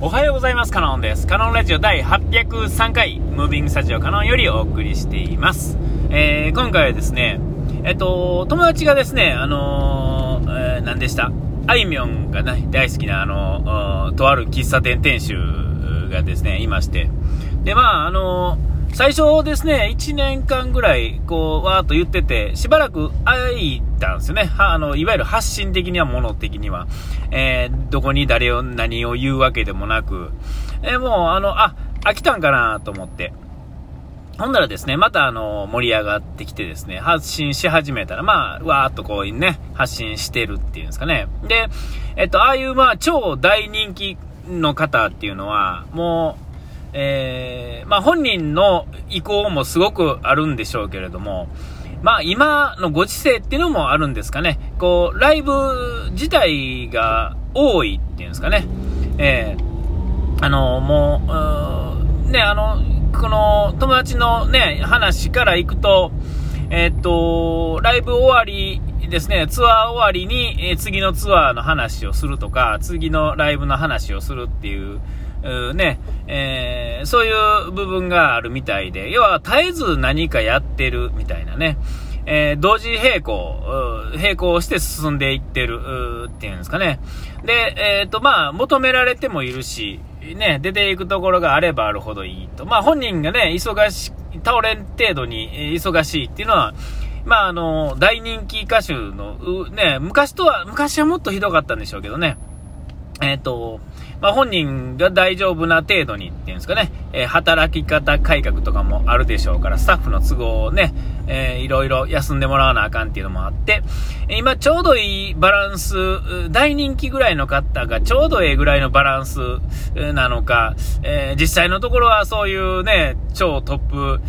おはようございます。カノンです。カノンラジオ第803回、ムービングスタジオカノンよりお送りしています。えー、今回はですね、えっと、友達がですね、あのー、えー、何でした？あいみょんがね、大好きな、あのとある喫茶店店主がですね、いまして。で、まあ、あの最初ですね、1年間ぐらい、こう、わーっと言ってて、しばらく空いたんですよね。あの、いわゆる発信的には、もの的には。えー、どこに誰を何を言うわけでもなく、えー、もう、あの、あ、飽きたんかなと思って。ほんならですね、またあの、盛り上がってきてですね、発信し始めたら、まあ、わーっとこうね、発信してるっていうんですかね。で、えっと、ああいうまあ、超大人気の方っていうのは、もう、えー、まあ本人の意向もすごくあるんでしょうけれども、まあ今のご時世っていうのもあるんですかね。こう、ライブ自体が多いっていうんですかね。えー、あの、もう、うね、あの、この友達のね、話からいくと、え、っと、ライブ終わりですね、ツアー終わりに、えー、次のツアーの話をするとか、次のライブの話をするってい、うね、えー、そういう部分があるみたいで、要は絶えず何かやってるみたいなね、えー、同時並行、並行して進んでいってるっていうんですかね。で、えっ、ー、と、まあ、求められてもいるし、ね、出ていくところがあればあるほどいいと。まあ、本人がね、忙し、倒れん程度に忙しいっていうのは、まあ、あの、大人気歌手の、ね、昔とは、昔はもっとひどかったんでしょうけどね。えっ、ー、と、まあ、本人が大丈夫な程度にっていうんですかね、えー、働き方改革とかもあるでしょうから、スタッフの都合をね、えー、いろいろ休んでもらわなあかんっていうのもあって、今ちょうどいいバランス、大人気ぐらいの方がちょうどええぐらいのバランスなのか、えー、実際のところはそういうね、超トップ、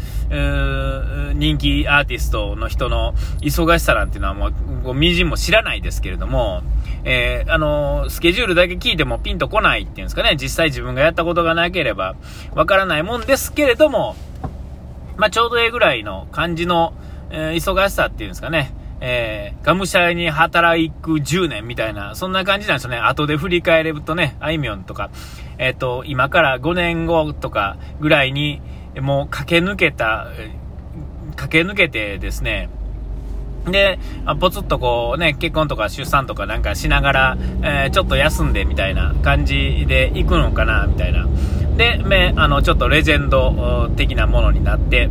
人気アーティストの人の忙しさなんていうのはもう、みじんも知らないですけれども、えー、あのスケジュールだけ聞いてもピンとこないっていうんですかね、実際自分がやったことがなければわからないもんですけれども、まあ、ちょうどええぐらいの感じの、えー、忙しさっていうんですかね、えー、がむしゃらに働く10年みたいな、そんな感じなんですよね。後で振り返れるとね、あいみょんとか、えっ、ー、と、今から5年後とかぐらいに、もう駆け抜けた、駆け抜けてですね、で、ぽつっとこうね、結婚とか出産とかなんかしながら、えー、ちょっと休んでみたいな感じで行くのかな、みたいな。で、め、あの、ちょっとレジェンド的なものになって、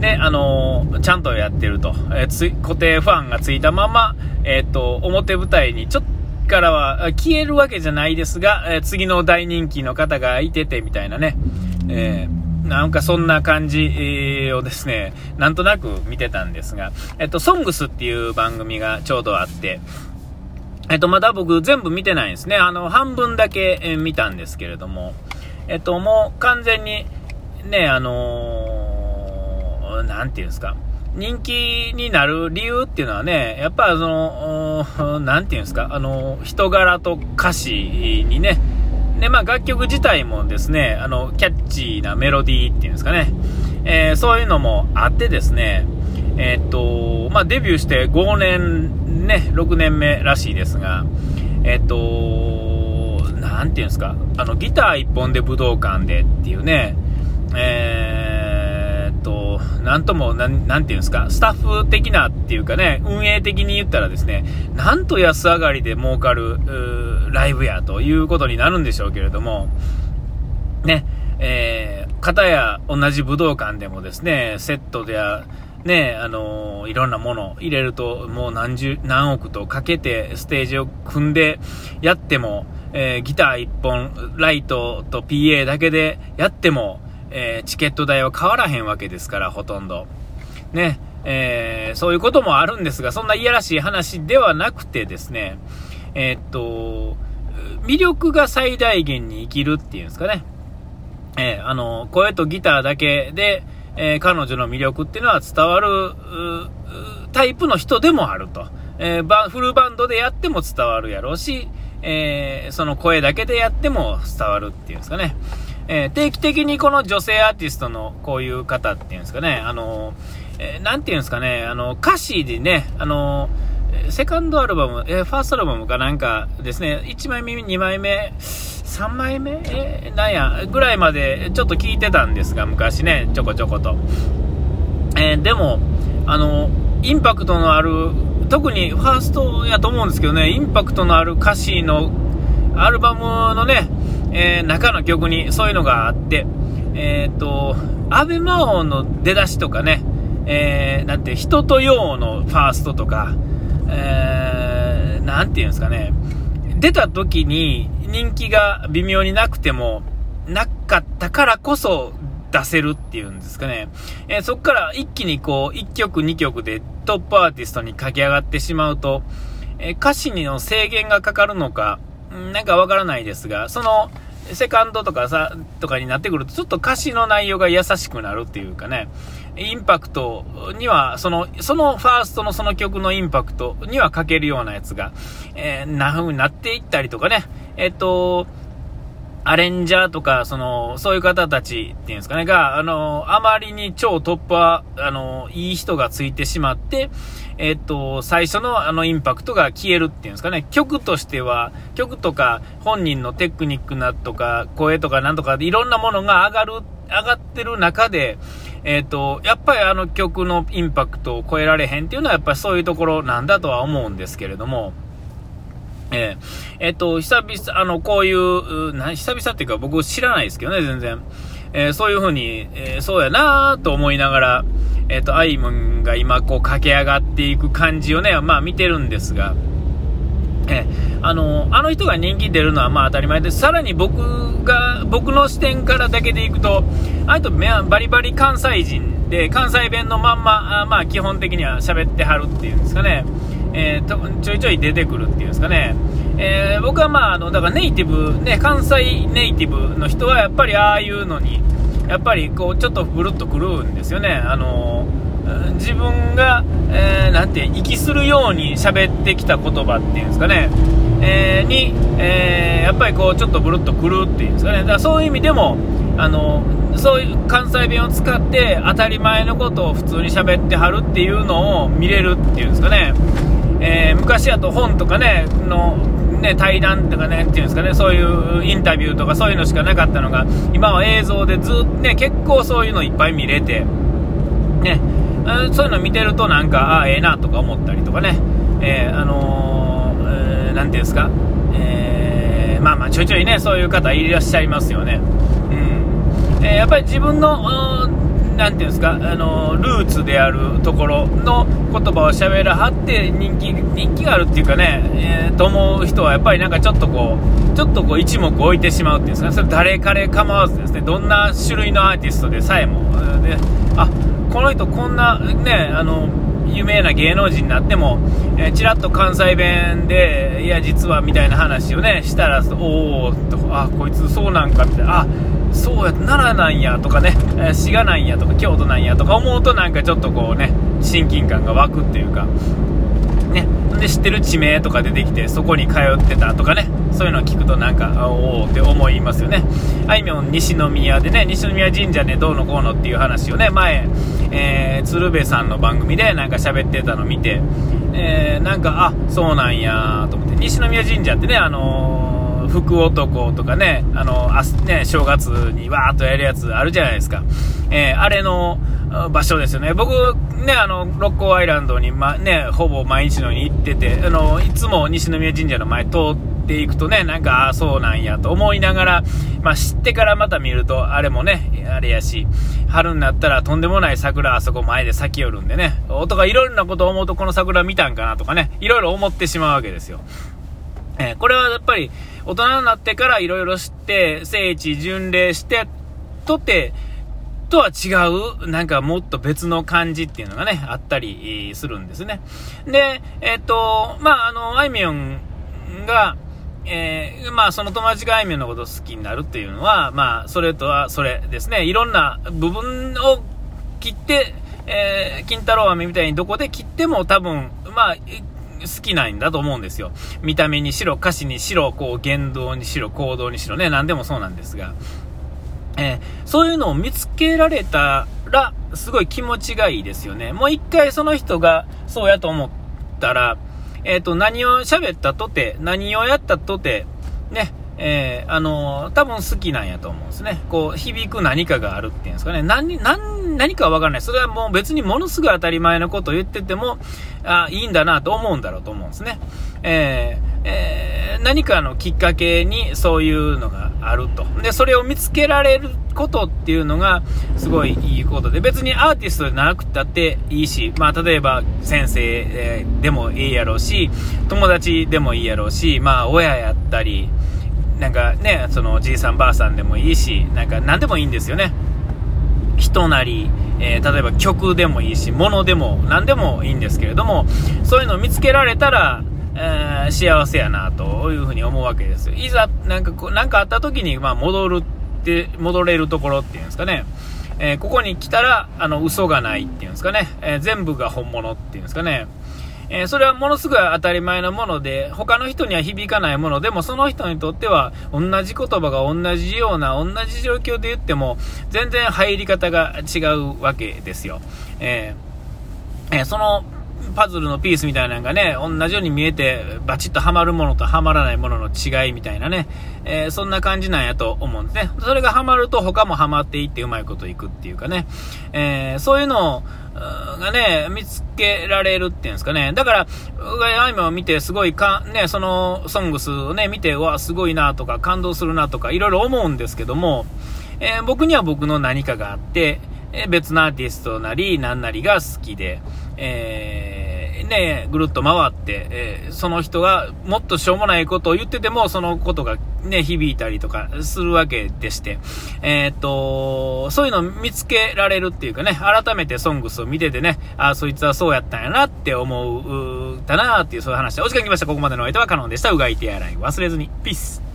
で、あのー、ちゃんとやってると。えー、つ固定ファンがついたまま、えっと、表舞台にちょっとからは消えるわけじゃないですが、え次の大人気の方がいててみたいなね。えーなんかそんな感じをですね、なんとなく見てたんですが、えっと、ソングスっていう番組がちょうどあって、えっと、まだ僕全部見てないんですね。あの、半分だけ見たんですけれども、えっと、もう完全に、ね、あのー、ていうんですか、人気になる理由っていうのはね、やっぱあの、なんていうんですか、あの、人柄と歌詞にね、で、まあ楽曲自体もですね、あの、キャッチーなメロディーっていうんですかね、えー、そういうのもあってですね、えー、っと、まあデビューして5年、ね、6年目らしいですが、えー、っと、なんていうんですか、あの、ギター1本で武道館でっていうね、えー、なんとも、なん、なんていうんですか、スタッフ的なっていうかね、運営的に言ったらですね、なんと安上がりで儲かる、ライブやということになるんでしょうけれども、ね、えー、片や同じ武道館でもですね、セットでは、ね、あのー、いろんなもの入れると、もう何十、何億とかけてステージを組んでやっても、えー、ギター1本、ライトと PA だけでやっても、えー、チケット代は変わらへんわけですから、ほとんど。ね、えー、そういうこともあるんですが、そんないやらしい話ではなくてですね、えー、っと、魅力が最大限に生きるっていうんですかね。えー、あの、声とギターだけで、えー、彼女の魅力っていうのは伝わるタイプの人でもあると。えー、フルバンドでやっても伝わるやろうし、えー、その声だけでやっても伝わるっていうんですかね。えー、定期的にこの女性アーティストのこういう方っていうんですかね、あの、えー、ていうんですかね、あの、歌詞でね、あの、セカンドアルバム、えー、ファーストアルバムかなんかですね、1枚目、2枚目、3枚目？えー、なんや、ぐらいまでちょっと聞いてたんですが、昔ね、ちょこちょこと。えー、でも、あの、インパクトのある、特にファーストやと思うんですけどね、インパクトのある歌詞の、アルバムのね、えー、中の曲にそういうのがあって、えっ、と、アベマオの出だしとかね、えー、なんて、人とようのファーストとか、えー、なんていうんですかね、出た時に人気が微妙になくても、なかったからこそ出せるっていうんですかね。えー、そこから一気にこう、1曲2曲でトップアーティストに駆け上がってしまうと、えー、歌詞にの制限がかかるのか、なんかわからないですが、その、セカンドとかさ、とかになってくると、ちょっと歌詞の内容が優しくなるっていうかね、インパクトには、その、そのファーストのその曲のインパクトには欠けるようなやつが、えー、な風になっていったりとかね、えっ、と、アレンジャーとか、その、そういう方たちっていうんですかね、が、あの、あまりに超トップは、あの、いい人がついてしまって、えっと、最初のあのインパクトが消えるっていうんですかね、曲としては、曲とか本人のテクニックなとか、声とかなんとかいろんなものが上がる、上がってる中で、えっと、やっぱりあの曲のインパクトを超えられへんっていうのはやっぱりそういうところなんだとは思うんですけれども、えー、えっと、久々、あの、こういう、な久々っていうか僕知らないですけどね、全然。えー、そういうふうに、えー、そうやなぁと思いながら、えっと、アイムンが今こう駆け上がっていく感じをね、まあ見てるんですが、えあの、あの人が人気出るのはまあ当たり前です。さらに僕が、僕の視点からだけでいくと、あとバリバリ関西人で、関西弁のまんま、あまあ基本的には喋ってはるっていうんですかね。えー、ちょいちょい出てくるっていうんですかね、えー、僕はまああのだからネイティブ、ね、関西ネイティブの人はやっぱりああいうのにやっぱりこうちょっとブルっとくるんですよね。あの自分が、えー、なんて息するように喋ってきた言葉っていうんですかね、えー、に、えー、やっぱりこうちょっとブルっとくるっていうんですかね、だからそういう意味でも、あのそういう関西弁を使って当たり前のことを普通に喋ってはるっていうのを見れるっていうんですかね。えー、昔やと本とかね、の、ね、対談とかね、っていうんですかね、そういうインタビューとかそういうのしかなかったのが、今は映像でずっとね、結構そういうのいっぱい見れて、ね、そういうの見てるとなんか、ああ、ええなとか思ったりとかね、えー、あのー、えー、なんていうんですか、えー、まあまあちょいちょいね、そういう方いらっしゃいますよね。うん。えー、やっぱり自分の、なんていうんですか、あのルーツであるところの言葉を喋らはって人気人気があるっていうかね、えー、と思う人はやっぱりなんかちょっとこう、ちょっとこう一目置いてしまうっていうんですか、それ誰彼構わずですね、どんな種類のアーティストでさえも、であこの人こんなね、あの、有名な芸能人になっても、えー、ちらっと関西弁で、いや、実はみたいな話をね、したら、おおと、あ、こいつそうなんかみたいな、あ、そうや、奈良なんやとかね、滋賀なんやとか、京都なんやとか思うと、なんかちょっとこうね、親近感が湧くっていうか、ね、で知ってる地名とか出てきて、そこに通ってたとかね、そういうのを聞くとなんか、おおって思いますよね。あいみょん西宮でね、西宮神社でどうのこうのっていう話をね、前、えー、鶴瓶さんの番組でなんか喋ってたの見て、えー、なんか、あ、そうなんやと思って、西宮神社ってね、あのー、福男とかね、あのあね、正月にわーっとやるやつあるじゃないですか。えー、あれの場所ですよね。僕、ね、あの、六甲アイランドに、ま、ね、ほぼ毎日のように行ってて、あの、いつも西宮神社の前通っていくとね、なんか、ああ、そうなんやと思いながら、まあ、知ってからまた見ると、あれもね、あれやし、春になったらとんでもない桜あそこ前で咲きよるんでね、音がいろいろなこと思うとこの桜見たんかなとかね、いろいろ思ってしまうわけですよ。えー、これはやっぱり大人になってからいろいろ知って、聖地巡礼して、とて、とは違う、なんかもっと別の感じっていうのがね、あったりするんですね。で、えっ、と、まあ、あの、あいみょんが、えー、まあ、その友達があいみょんのこと好きになるっていうのは、まあ、それとはそれですね。いろんな部分を切って、えー、金太郎飴みたいにどこで切っても多分、まあ、好きなんだと思うんですよ。見た目にしろ、歌詞にしろ、こう、言動にしろ、行動にしろね、何でもそうなんですが。えー、そういうのを見つけられたら、すごい気持ちがいいですよね。もう一回その人がそうやと思ったら、えっ、ー、と、何を喋ったとて、何をやったとて、ね、えー、あのー、多分好きなんやと思うんですね。こう、響く何かがあるっていうんですかね。何、何、何かはわからない。それはもう別にものすごい当たり前のことを言ってても、あいいんだなと思うんだろうと思うんですね。えー、えー、何かのきっかけにそういうのがあると。で、それを見つけられることっていうのが、すごいいいことで、別にアーティストでなくたっていいし、まあ、例えば先生、でもいいやろうし、友達でもいいやろうし、まあ、親やったり、なんかね、そのじいさんばあさんでもいいし、なんか何でもいいんですよね。人なり、えー、例えば曲でもいいし、物でも何でもいいんですけれども、そういうのを見つけられたら、えー、幸せやなというふうに思うわけです。いざ、なんか、なんかあった時に、まあ、戻るって、戻れるところっていうんですかね。えー、ここに来たら、あの、嘘がないっていうんですかね。え全部が本物っていうんですかね。えー、それはものすごい当たり前のもので、他の人には響かないものでも、その人にとっては、同じ言葉が同じような、同じ状況で言っても、全然入り方が違うわけですよ。えー、えー、その、パズルのピースみたいなのがね、同じように見えて、バチッとはまるものとはまらないものの違いみたいなね、えー、そんな感じなんやと思うんですね。それがはまると他もはまっていってうまいこといくっていうかね、えー、そういうの、がね、見つけられるっていうんですかね。だから、うがいアイマを見て、すごいか、ね、その、ソングスをね、見て、わ、すごいなとか、感動するなとか、いろいろ思うんですけども、えー、僕には僕の何かがあって、え、別のアーティストなり、何なりが好きで、えーね、ぐるっと回って、えー、その人がもっとしょうもないことを言ってても、そのことがね、響いたりとかするわけでして、えー、っと、そういうのを見つけられるっていうかね、改めてソングスを見ててね、あ、そいつはそうやったんやなって思う、たなっていうそういう話で、お時間来ました。ここまでのお相手はカノンでした。うがい手洗い忘れずに。ピース。